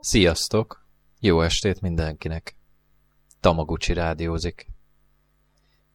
Sziasztok! Jó estét mindenkinek! Tamaguchi rádiózik.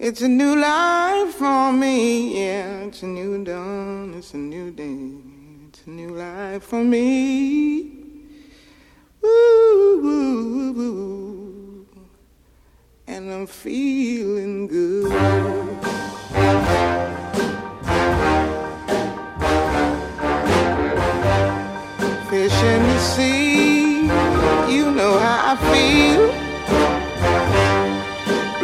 It's a new life for me, yeah. It's a new dawn, it's a new day. It's a new life for me. Woo, woo, woo, And I'm feeling good. Fish in the sea you know how I feel.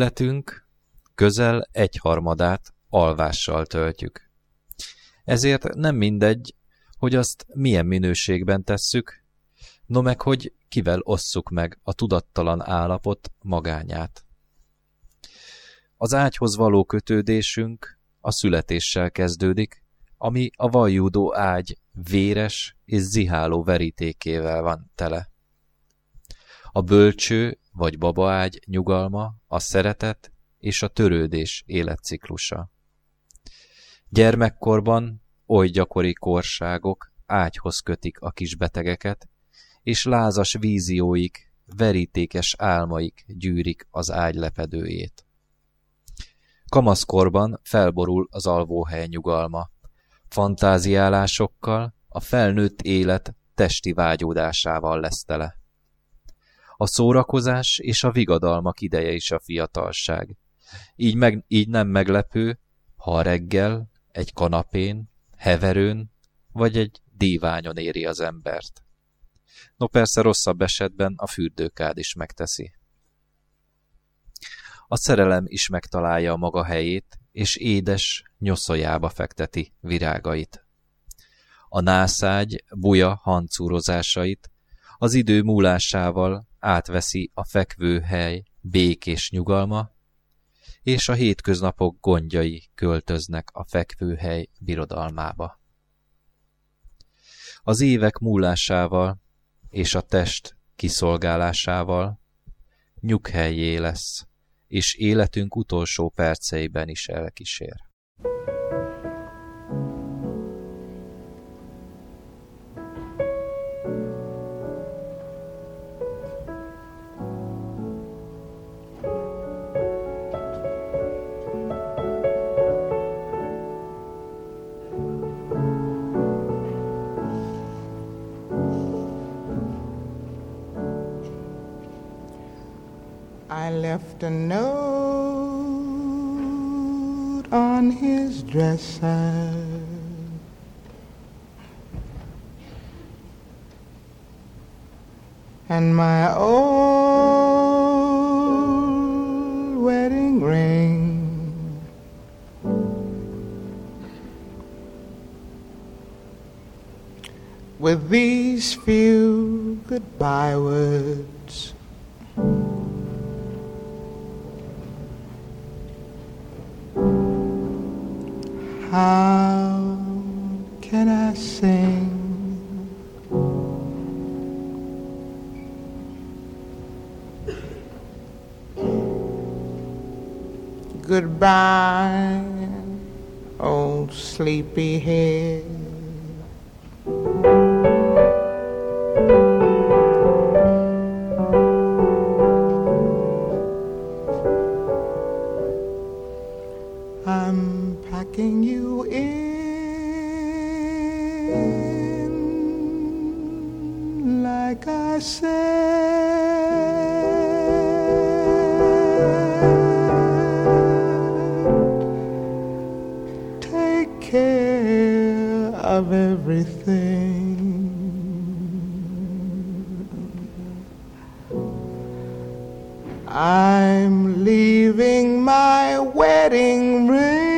Életünk közel egyharmadát alvással töltjük. Ezért nem mindegy, hogy azt milyen minőségben tesszük, no meg hogy kivel osszuk meg a tudattalan állapot magányát. Az ágyhoz való kötődésünk a születéssel kezdődik, ami a vajúdó ágy véres és ziháló verítékével van tele. A bölcső vagy babaágy nyugalma, a szeretet és a törődés életciklusa. Gyermekkorban oly gyakori korságok ágyhoz kötik a kis betegeket, és lázas vízióik, verítékes álmaik gyűrik az ágy lepedőjét. Kamaszkorban felborul az alvóhely nyugalma, fantáziálásokkal, a felnőtt élet testi vágyódásával lesz tele. A szórakozás és a vigadalmak ideje is a fiatalság. Így, meg, így nem meglepő, ha reggel egy kanapén, heverőn vagy egy díványon éri az embert. No persze rosszabb esetben a fürdőkád is megteszi. A szerelem is megtalálja a maga helyét, és édes nyoszoljába fekteti virágait. A nászágy buja hancúrozásait az idő múlásával átveszi a fekvőhely békés nyugalma, és a hétköznapok gondjai költöznek a fekvőhely birodalmába. az évek múlásával és a test kiszolgálásával nyughelyé lesz, és életünk utolsó perceiben is elkísér. Left a note on his dresser. And my old wedding ring. With these few goodbye words. I'm leaving my wedding ring.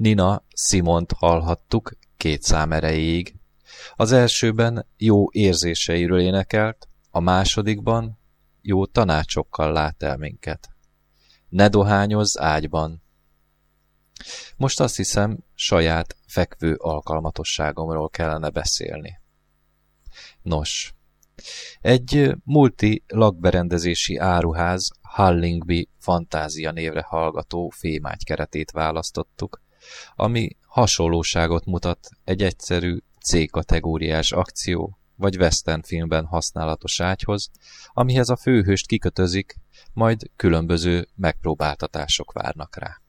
Nina Simont hallhattuk két szám erejéig. Az elsőben jó érzéseiről énekelt, a másodikban jó tanácsokkal lát el minket. Ne dohányozz ágyban. Most azt hiszem, saját fekvő alkalmatosságomról kellene beszélni. Nos, egy multi lakberendezési áruház Hallingby Fantázia névre hallgató fémágy keretét választottuk, ami hasonlóságot mutat egy egyszerű C-kategóriás akció vagy western filmben használatos ágyhoz, amihez a főhőst kikötözik, majd különböző megpróbáltatások várnak rá.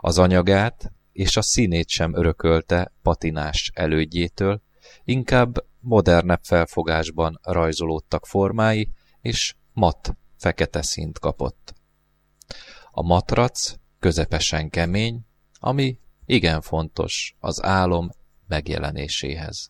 Az anyagát és a színét sem örökölte patinás elődjétől, inkább modernebb felfogásban rajzolódtak formái, és mat fekete színt kapott. A matrac közepesen kemény, ami igen fontos az álom megjelenéséhez.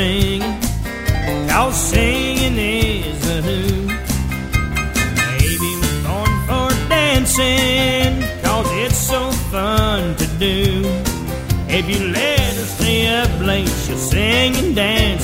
Singing, cause singing is a who. Baby was born for dancing, cause it's so fun to do. If you let her stay up late, she'll sing and dance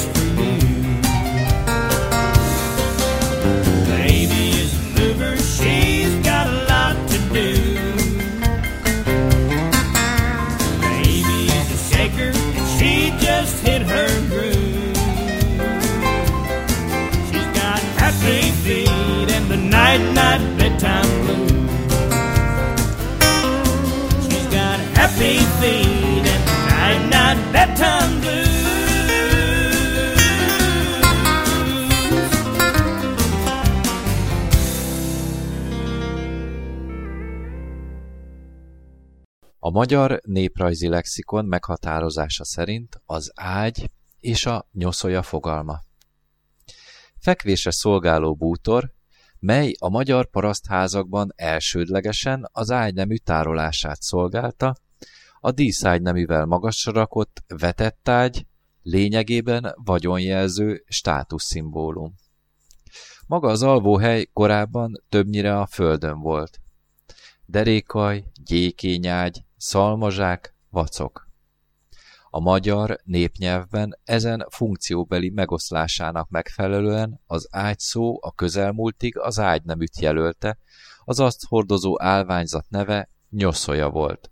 A magyar néprajzi lexikon meghatározása szerint az ágy és a nyoszolya fogalma. Fekvésre szolgáló bútor, mely a magyar parasztházakban elsődlegesen az ágynemű tárolását szolgálta, a díszágyneművel magasra rakott vetett ágy, lényegében vagyonjelző státuszszimbólum. Maga az alvóhely korábban többnyire a földön volt. Derékaj, gyékényágy, szalmazsák, vacok. A magyar népnyelvben ezen funkcióbeli megoszlásának megfelelően az ágy szó a közelmúltig az ágyneműt jelölte, az azt hordozó állványzat neve nyoszolya volt.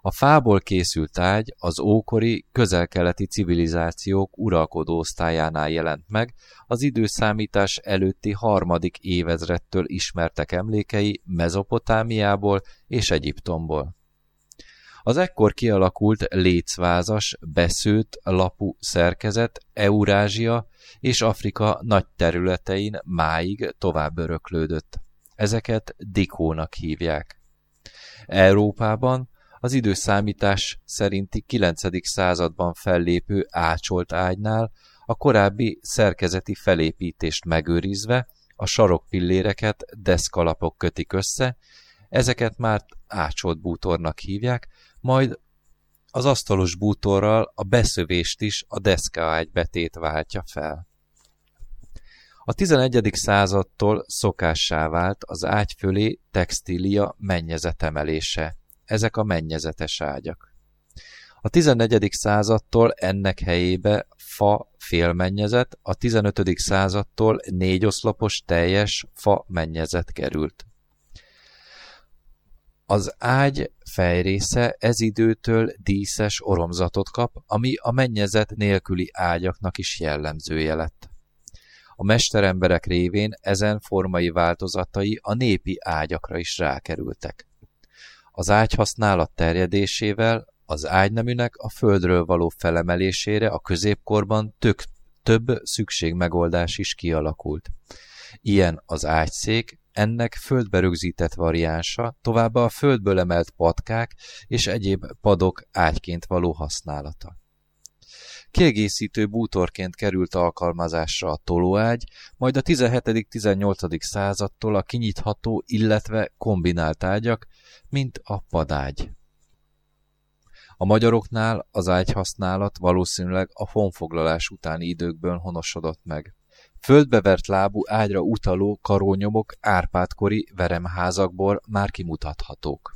A fából készült ágy az ókori közelkeleti civilizációk uralkodó osztályánál jelent meg, az időszámítás előtti harmadik évezredtől ismertek emlékei Mezopotámiából és Egyiptomból. Az ekkor kialakult lécvázas, beszőtt lapú szerkezet Eurázsia és Afrika nagy területein máig tovább öröklődött. Ezeket dikónak hívják. Európában az időszámítás szerinti 9. században fellépő ácsolt ágynál a korábbi szerkezeti felépítést megőrizve a sarokpilléreket deszkalapok kötik össze, ezeket már ácsolt bútornak hívják, majd az asztalos bútorral a beszövést is a deszkaágy betét váltja fel. A 11. századtól szokássá vált az ágy fölé textília mennyezet emelése. Ezek a mennyezetes ágyak. A 14. századtól ennek helyébe fa félmennyezet, a 15. századtól négy oszlopos teljes fa mennyezet került. Az ágy fejrésze ez időtől díszes oromzatot kap, ami a mennyezet nélküli ágyaknak is jellemzője lett. A mesteremberek révén ezen formai változatai a népi ágyakra is rákerültek. Az ágyhasználat terjedésével az ágyneműnek a földről való felemelésére a középkorban tök, több szükségmegoldás is kialakult. Ilyen az ágyszék, ennek földbe rögzített variánsa, továbbá a földből emelt patkák és egyéb padok ágyként való használata. Kiegészítő bútorként került alkalmazásra a tolóágy, majd a 17.-18. századtól a kinyitható, illetve kombinált ágyak, mint a padágy. A magyaroknál az ágyhasználat valószínűleg a honfoglalás utáni időkből honosodott meg. Földbevert lábú ágyra utaló karónyomok árpádkori veremházakból már kimutathatók.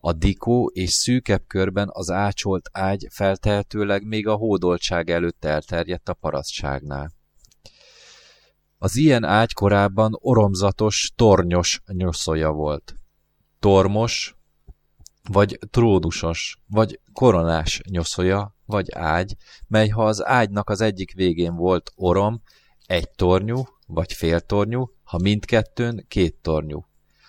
A dikó és szűkebb körben az ácsolt ágy feltehetőleg még a hódoltság előtt elterjedt a parasztságnál. Az ilyen ágy korábban oromzatos, tornyos nyoszolja volt. Tormos, vagy tródusos, vagy koronás nyoszolya, vagy ágy, mely ha az ágynak az egyik végén volt orom, egy tornyú, vagy féltornyú, ha mindkettőn két tornyú.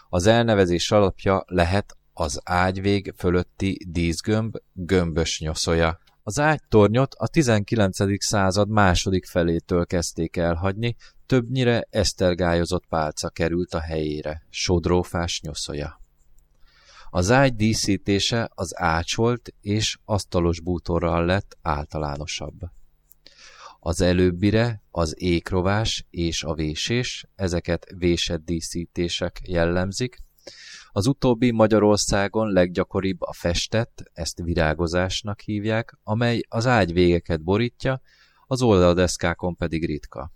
Az elnevezés alapja lehet az ágyvég fölötti díszgömb gömbös nyoszolya. Az ágytornyot a 19. század második felétől kezdték elhagyni, többnyire esztergályozott pálca került a helyére, sodrófás nyoszolya. Az ágy díszítése az ácsolt és asztalos bútorral lett általánosabb. Az előbbire az ékrovás és a vésés, ezeket vésett díszítések jellemzik, az utóbbi Magyarországon leggyakoribb a festett, ezt virágozásnak hívják, amely az ágy végeket borítja, az oldaldeszkákon pedig ritka.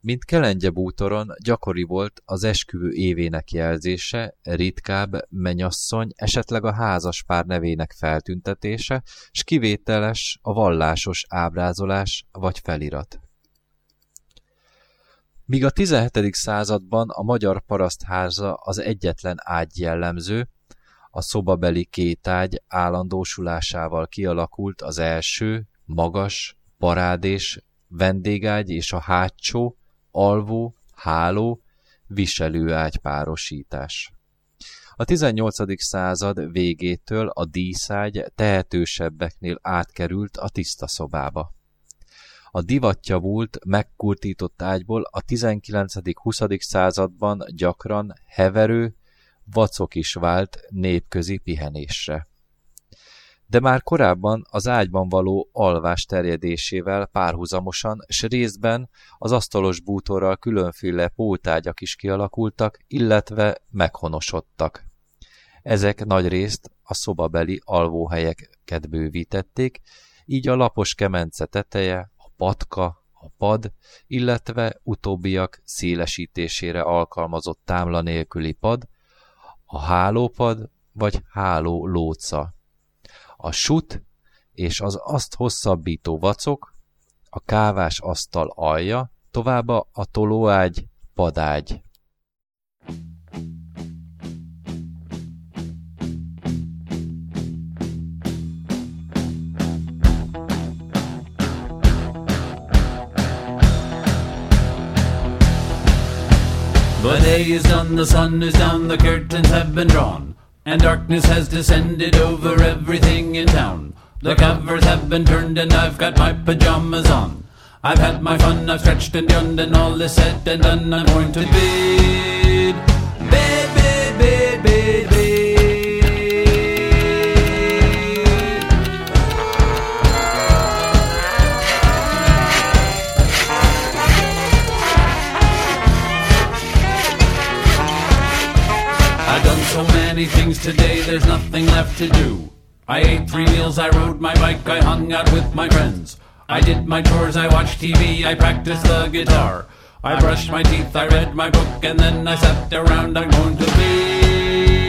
Mint kelengye bútoron gyakori volt az esküvő évének jelzése, ritkább menyasszony, esetleg a házas pár nevének feltüntetése, s kivételes a vallásos ábrázolás vagy felirat. Míg a 17. században a magyar parasztháza az egyetlen ágy jellemző, a szobabeli két ágy állandósulásával kialakult az első, magas, parádés, vendégágy és a hátsó, alvó, háló, viselőágy párosítás. A 18. század végétől a díszágy tehetősebbeknél átkerült a tiszta szobába. A divatja volt megkurtított ágyból a 19.-20. században gyakran heverő, vacok is vált népközi pihenésre. De már korábban az ágyban való alvás terjedésével párhuzamosan, s részben az asztalos bútorral különféle pótágyak is kialakultak, illetve meghonosodtak. Ezek nagy részt a szobabeli alvóhelyeket bővítették, így a lapos kemence teteje, patka, a pad, illetve utóbbiak szélesítésére alkalmazott támla nélküli pad, a hálópad vagy háló lóca, a sut és az azt hosszabbító vacok, a kávás asztal alja, továbbá a tolóágy, padágy. The day is done, the sun is down, the curtains have been drawn, and darkness has descended over everything in town. The covers have been turned, and I've got my pajamas on. I've had my fun, I've stretched and yawned, and all is said and done. I'm going to bed, bed, bed, bed, bed, many things today, there's nothing left to do. I ate three meals, I rode my bike, I hung out with my friends. I did my chores, I watched TV, I practiced the guitar. I brushed my teeth, I read my book, and then I sat around, I'm going to bed.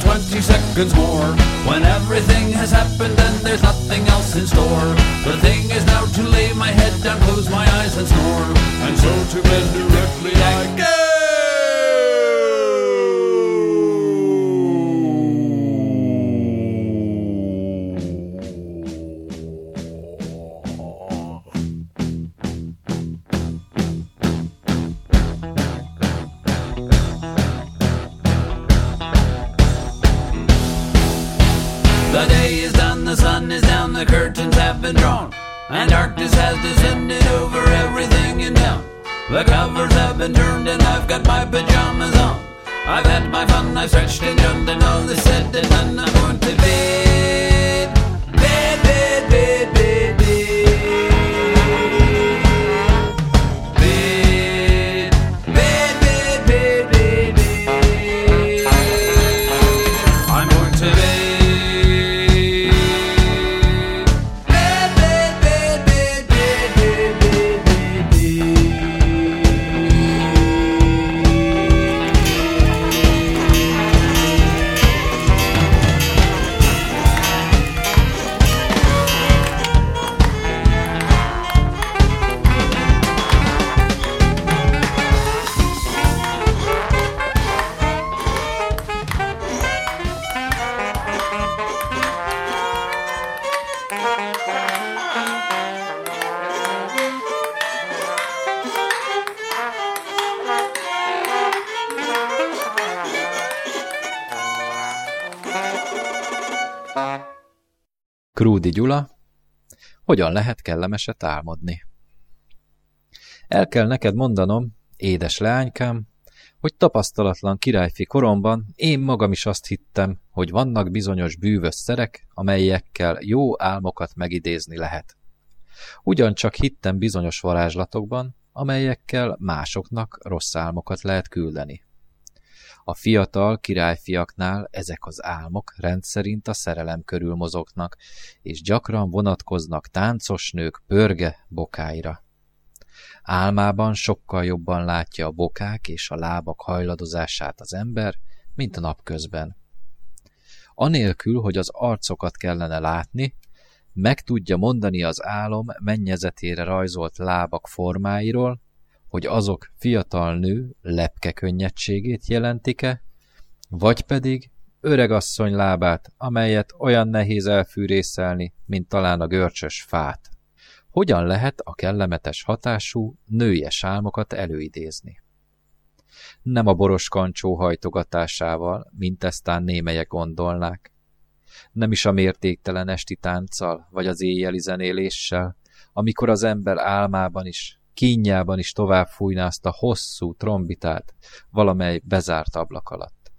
For 20 seconds more. When everything has happened and there's nothing else in store. The thing is now to lay my head down, close my eyes and snore. And so to bed directly I go. I've had my fun, I've stretched and yawned, and all is said and done. I'm going to bed, Gyula, hogyan lehet kellemeset álmodni? El kell neked mondanom, édes leánykám, hogy tapasztalatlan királyfi koromban én magam is azt hittem, hogy vannak bizonyos bűvös szerek, amelyekkel jó álmokat megidézni lehet. Ugyancsak hittem bizonyos varázslatokban, amelyekkel másoknak rossz álmokat lehet küldeni. A fiatal királyfiaknál ezek az álmok rendszerint a szerelem körül mozognak, és gyakran vonatkoznak táncos nők pörge bokáira. Álmában sokkal jobban látja a bokák és a lábak hajladozását az ember, mint a napközben. Anélkül, hogy az arcokat kellene látni, meg tudja mondani az álom mennyezetére rajzolt lábak formáiról, hogy azok fiatal nő lepke könnyedségét jelentik-e, vagy pedig öregasszony lábát, amelyet olyan nehéz elfűrészelni, mint talán a görcsös fát. Hogyan lehet a kellemetes hatású, nőies álmokat előidézni? Nem a boros kancsó hajtogatásával, mint eztán némelyek gondolnák. Nem is a mértéktelen esti tánccal, vagy az éjjeli zenéléssel, amikor az ember álmában is, kínjában is tovább fújná a hosszú trombitát valamely bezárt ablak alatt.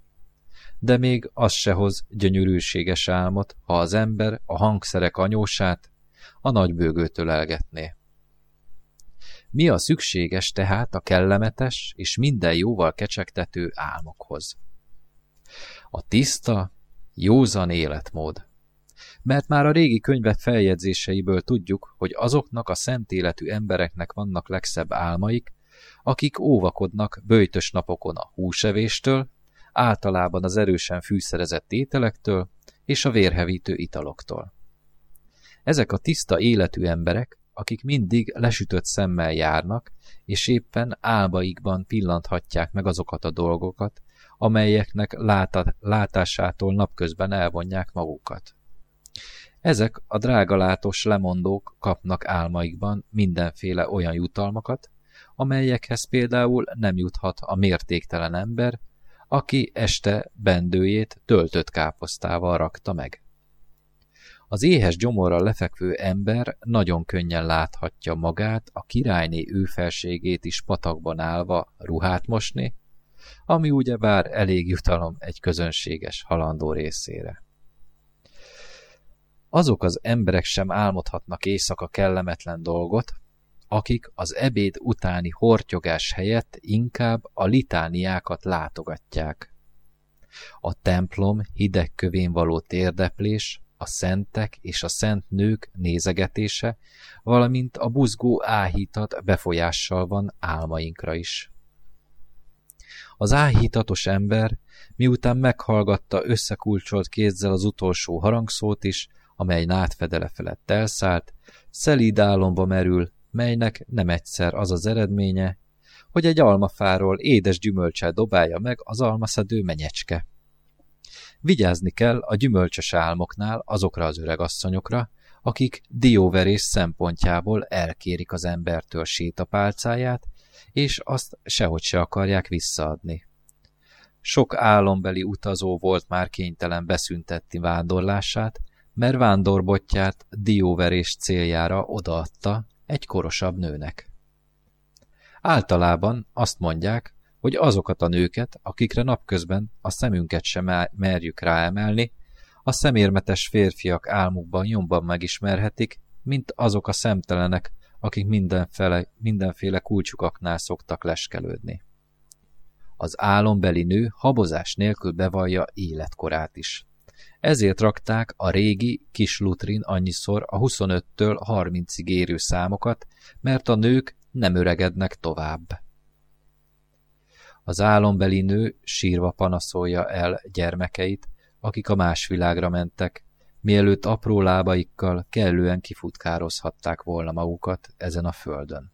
De még az se hoz gyönyörűséges álmot, ha az ember a hangszerek anyósát a nagybőgőtől elgetné. Mi a szükséges tehát a kellemetes és minden jóval kecsegtető álmokhoz? A tiszta, józan életmód. Mert már a régi könyvek feljegyzéseiből tudjuk, hogy azoknak a szent életű embereknek vannak legszebb álmaik, akik óvakodnak bőjtös napokon a húsevéstől, általában az erősen fűszerezett ételektől és a vérhevítő italoktól. Ezek a tiszta életű emberek, akik mindig lesütött szemmel járnak, és éppen álbaikban pillanthatják meg azokat a dolgokat, amelyeknek láta, látásától napközben elvonják magukat. Ezek a drágalátos lemondók kapnak álmaikban mindenféle olyan jutalmakat, amelyekhez például nem juthat a mértéktelen ember, aki este bendőjét töltött káposztával rakta meg. Az éhes gyomorral lefekvő ember nagyon könnyen láthatja magát a királyné őfelségét is patakban állva ruhát mosni, ami ugyebár elég jutalom egy közönséges halandó részére. Azok az emberek sem álmodhatnak éjszaka kellemetlen dolgot, akik az ebéd utáni hortyogás helyett inkább a litániákat látogatják. A templom hideg kövén való térdeplés, a szentek és a szent nők nézegetése, valamint a buzgó áhítat befolyással van álmainkra is. Az áhítatos ember, miután meghallgatta összekulcsolt kézzel az utolsó harangszót is, amely nátfedele felett elszállt, szelíd álomba merül, melynek nem egyszer az az eredménye, hogy egy almafáról édes gyümölcsel dobálja meg az almaszedő menyecske. Vigyázni kell a gyümölcsös álmoknál azokra az öregasszonyokra, akik dióverés szempontjából elkérik az embertől sétapálcáját, és azt sehogy se akarják visszaadni. Sok álombeli utazó volt már kénytelen beszüntetni vándorlását, mert vándorbotját dióverés céljára odaadta egy korosabb nőnek. Általában azt mondják, hogy azokat a nőket, akikre napközben a szemünket sem merjük ráemelni, a szemérmetes férfiak álmukban nyomban megismerhetik, mint azok a szemtelenek, akik mindenféle, mindenféle kulcsukaknál szoktak leskelődni. Az álombeli nő habozás nélkül bevallja életkorát is. Ezért rakták a régi kis lutrin annyiszor a 25-től 30-ig érő számokat, mert a nők nem öregednek tovább. Az álombeli nő sírva panaszolja el gyermekeit, akik a más világra mentek, mielőtt apró lábaikkal kellően kifutkározhatták volna magukat ezen a földön.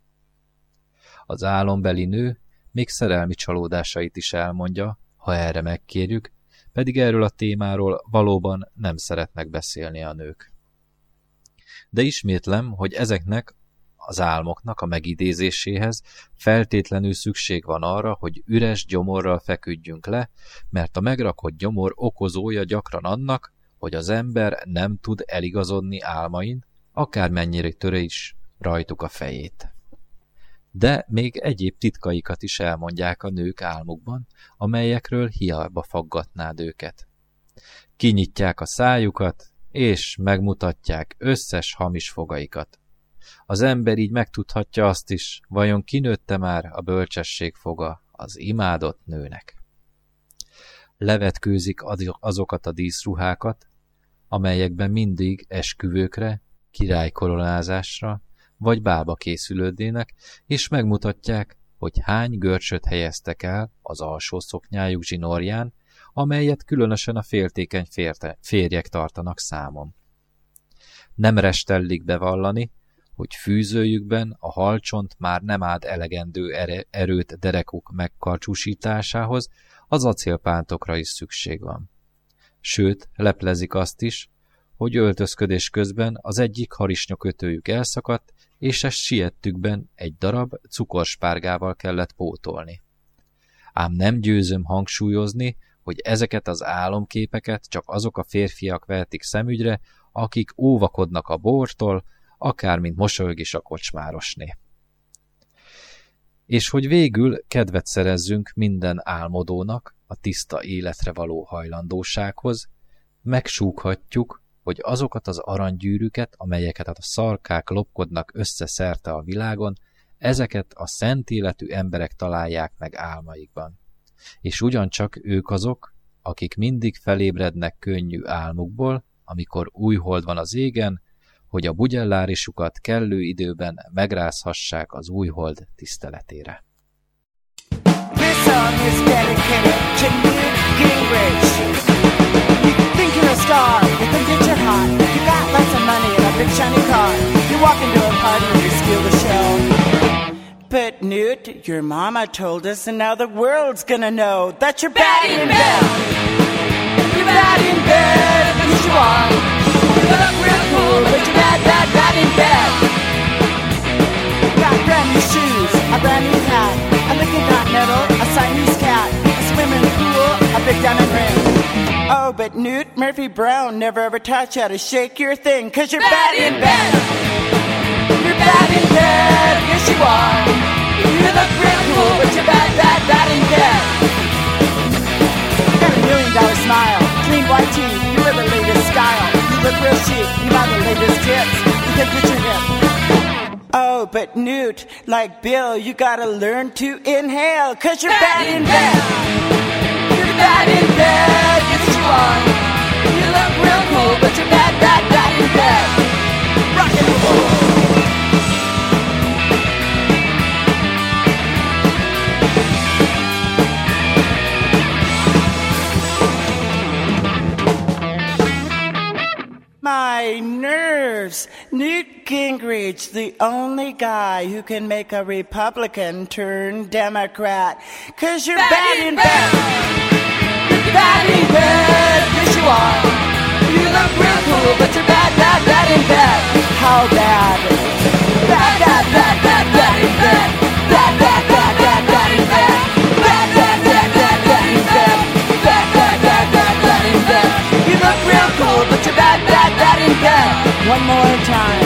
Az álombeli nő még szerelmi csalódásait is elmondja, ha erre megkérjük, pedig erről a témáról valóban nem szeretnek beszélni a nők. De ismétlem, hogy ezeknek az álmoknak a megidézéséhez feltétlenül szükség van arra, hogy üres gyomorral feküdjünk le, mert a megrakott gyomor okozója gyakran annak, hogy az ember nem tud eligazodni álmain, akármennyire töre is rajtuk a fejét. De még egyéb titkaikat is elmondják a nők álmukban, amelyekről hiába faggatnád őket. Kinyitják a szájukat, és megmutatják összes hamis fogaikat. Az ember így megtudhatja azt is, vajon kinőtte már a bölcsesség foga az imádott nőnek. Levetkőzik azokat a díszruhákat, amelyekben mindig esküvőkre, királykoronázásra vagy bába készülődnének, és megmutatják, hogy hány görcsöt helyeztek el az alsó szoknyájuk zsinórján, amelyet különösen a féltékeny férte, férjek tartanak számon. Nem restellik bevallani, hogy fűzőjükben a halcsont már nem állt elegendő erőt derekuk megkarcsúsításához, az acélpántokra is szükség van. Sőt, leplezik azt is, hogy öltözködés közben az egyik harisnyakötőjük elszakadt, és ezt siettükben egy darab cukorspárgával kellett pótolni. Ám nem győzöm hangsúlyozni, hogy ezeket az álomképeket csak azok a férfiak vehetik szemügyre, akik óvakodnak a bortól, akármint mosolyog is a kocsmárosné. És hogy végül kedvet szerezzünk minden álmodónak a tiszta életre való hajlandósághoz, megsúghatjuk, hogy azokat az aranygyűrűket, amelyeket a szarkák lopkodnak össze szerte a világon, ezeket a szent életű emberek találják meg álmaikban. És ugyancsak ők azok, akik mindig felébrednek könnyű álmukból, amikor új hold van az égen, hogy a bugyellárisukat kellő időben megrázhassák az új hold tiszteletére. This song is. You think you're a star, you think that you're hot, you got lots of money and a big shiny car. You walk into a party and you steal the show. But Newt, your mama told us, and now the world's gonna know that you're bad in bed. You're bad in bed, yes you are. You look real cool, but you're bad, bad, bad in bed. Got brand new shoes, a brand new hat, a Lincoln Continental, a Siamese cat, big diamond ring. Oh, but Newt Murphy Brown never ever taught you how to shake your thing, cause you're bad in bed. You're bad in bed, yes you are. You look real cool, but you're bad, bad, bad in bed. Got a million dollar smile, clean white teeth, you wear the latest style You look real chic. You buy the latest tips. You can put your hip. Oh, but Newt, like Bill, you gotta learn to inhale, cause you're bad bad in bed, yes you are. You look real cool, but you're bad, bad, bad in bed. Newt Gingrich, the only guy who can make a Republican turn Democrat. Cause you're bad, bad in bed. bed. Bad in bed, yes you are. You look real cool, but you're bad, bad, bad in bed. How bad? Bad, bad, bad, bad, bad in bed. Bad, bad, bad, bad, bad in bed. Bad, bad, bad, bad, bad in bed. Bad, bad, bad, bad, bad in bed. You look real cool, but you're bad, bad, bad in bed. One more time.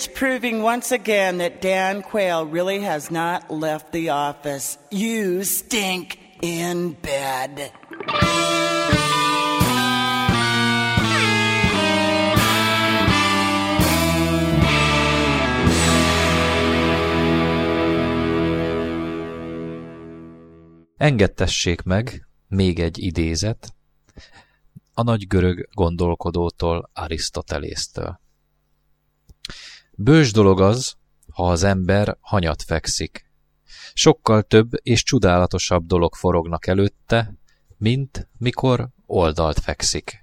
Gingrich proving once again that Dan Quayle really has not left the office. You stink in bed. Engedtessék meg, még egy idézet, a nagy görög gondolkodótól, Arisztotelésztől. Bős dolog az, ha az ember hanyat fekszik. Sokkal több és csodálatosabb dolog forognak előtte, mint mikor oldalt fekszik.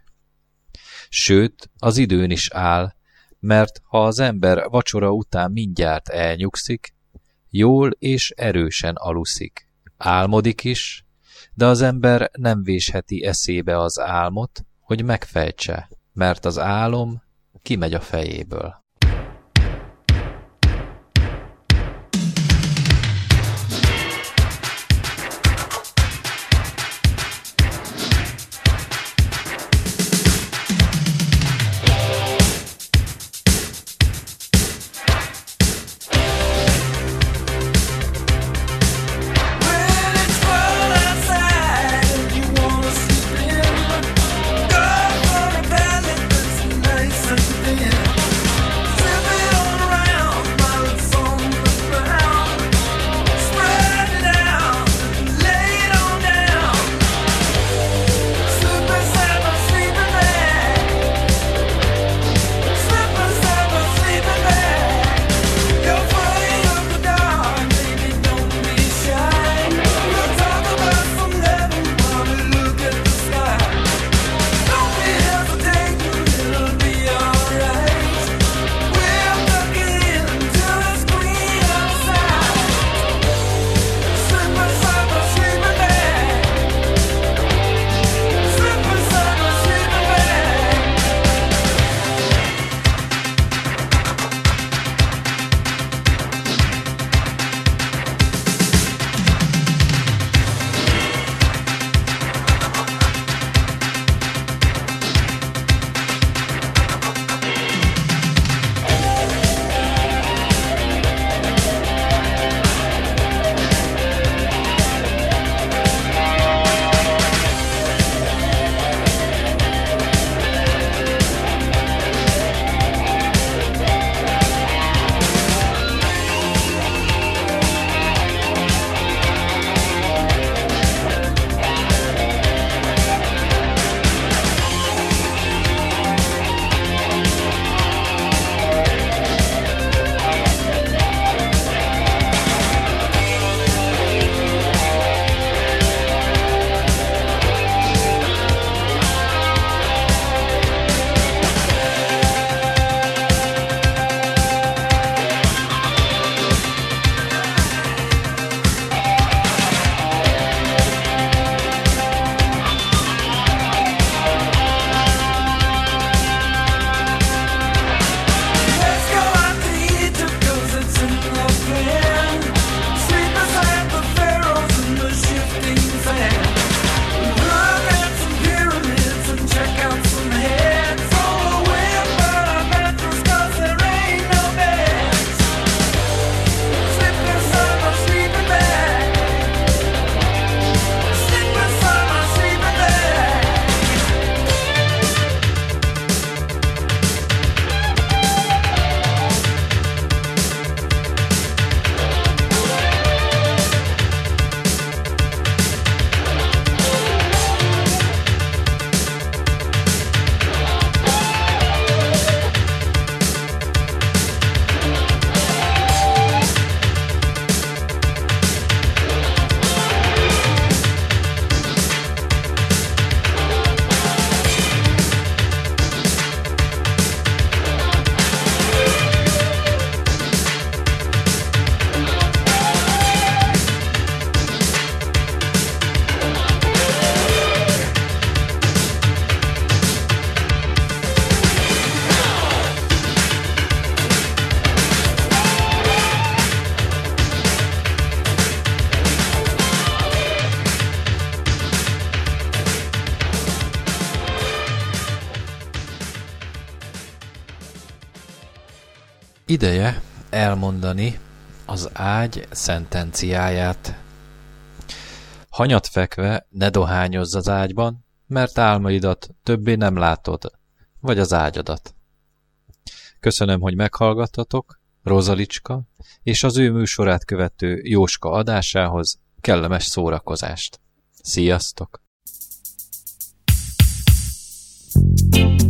Sőt, az időn is áll, mert ha az ember vacsora után mindjárt elnyugszik, jól és erősen aluszik. Álmodik is, de az ember nem vésheti eszébe az álmot, hogy megfejtse, mert az álom kimegy a fejéből. Ideje elmondani az ágy szentenciáját. Hanyat fekve ne dohányozz az ágyban, mert álmaidat többé nem látod, vagy az ágyadat. Köszönöm, hogy meghallgattatok, Rozalicska, és az ő műsorát követő Jóska adásához kellemes szórakozást. Sziasztok! You've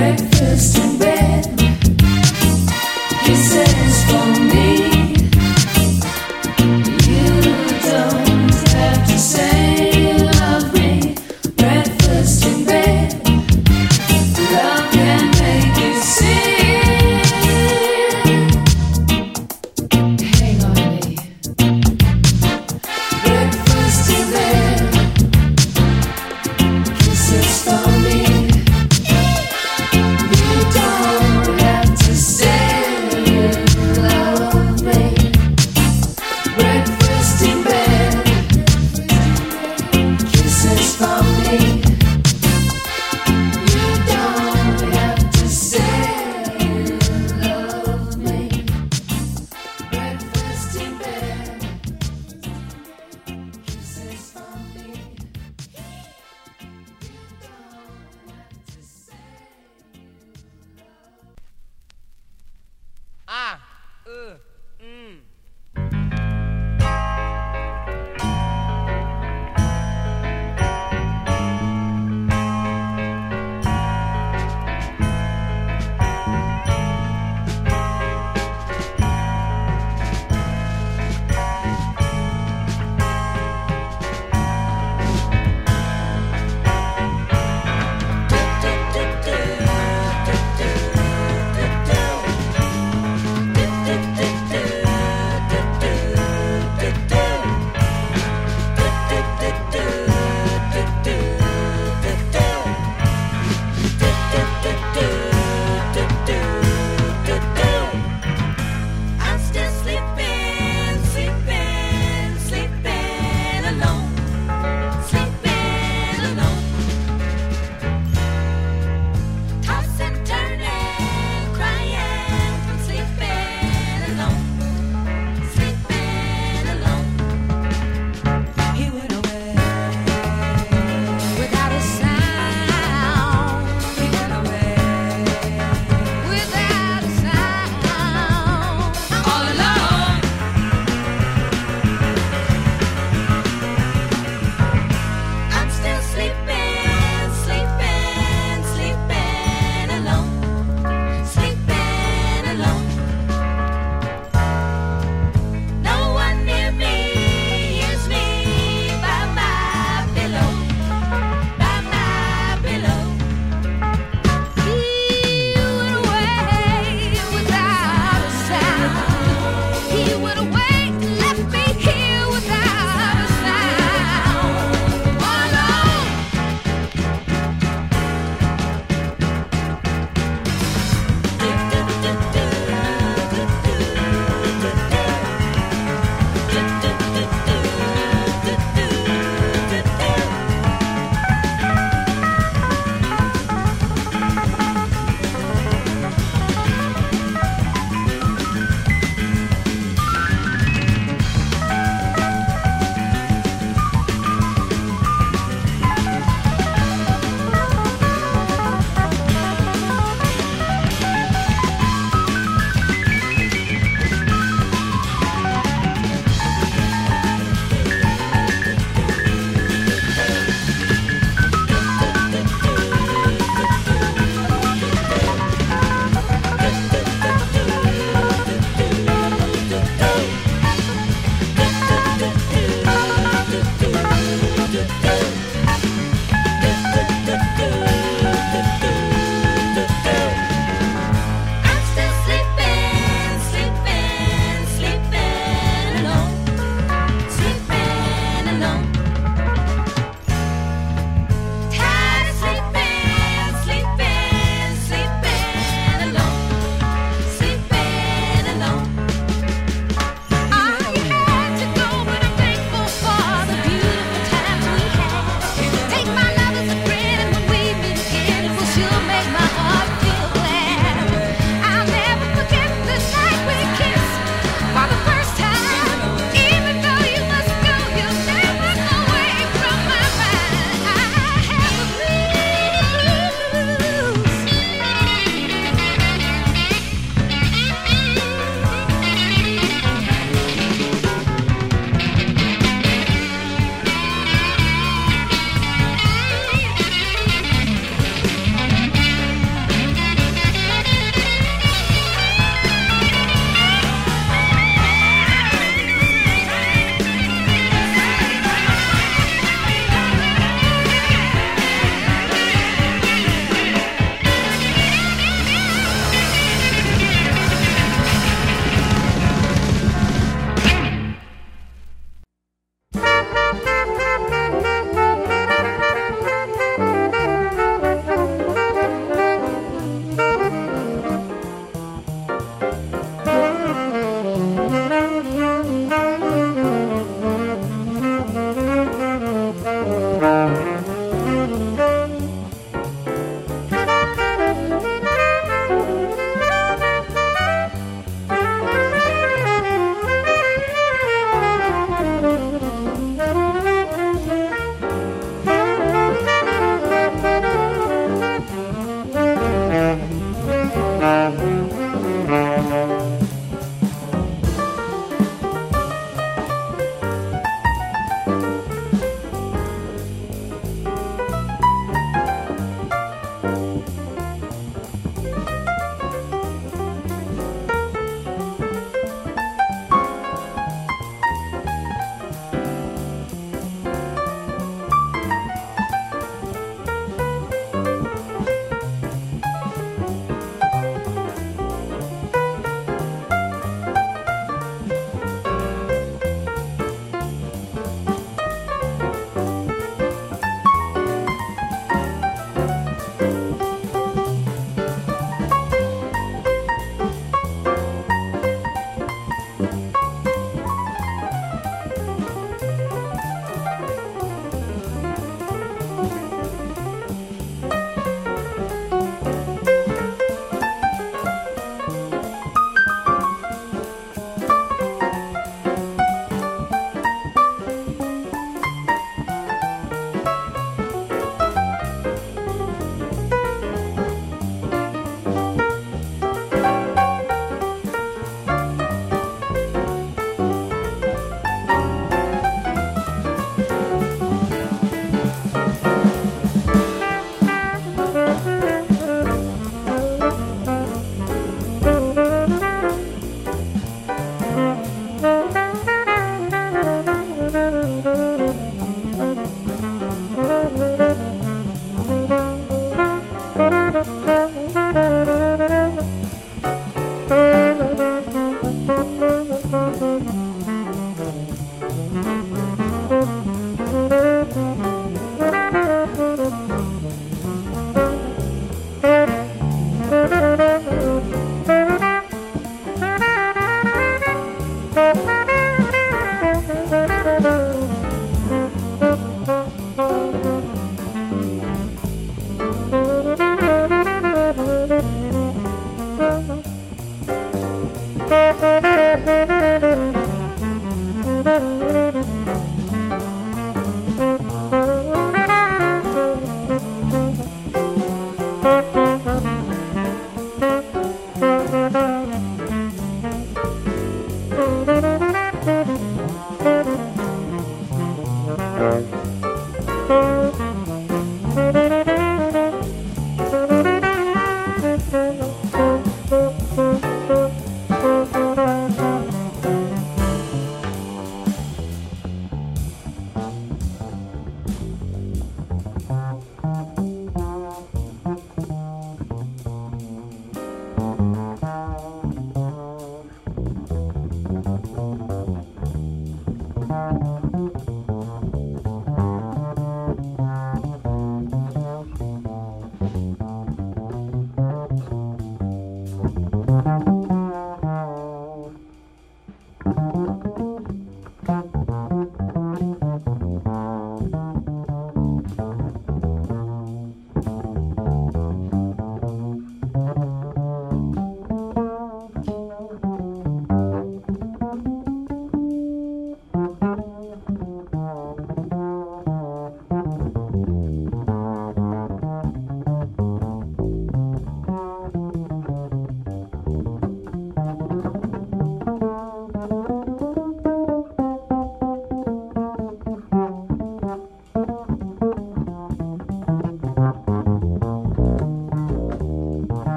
breakfast.